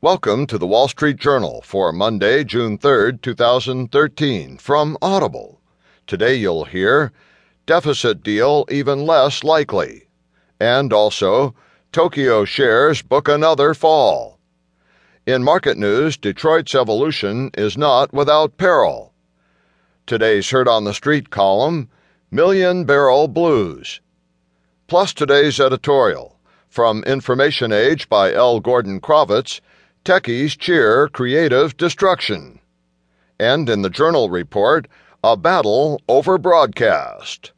Welcome to the Wall Street Journal for Monday, June 3rd, 2013, from Audible. Today you'll hear Deficit Deal Even Less Likely, and also Tokyo Shares Book Another Fall. In market news, Detroit's evolution is not without peril. Today's Heard on the Street column Million Barrel Blues. Plus today's editorial from Information Age by L. Gordon Crovitz Techies cheer creative destruction. And in the Journal report, a battle over broadcast.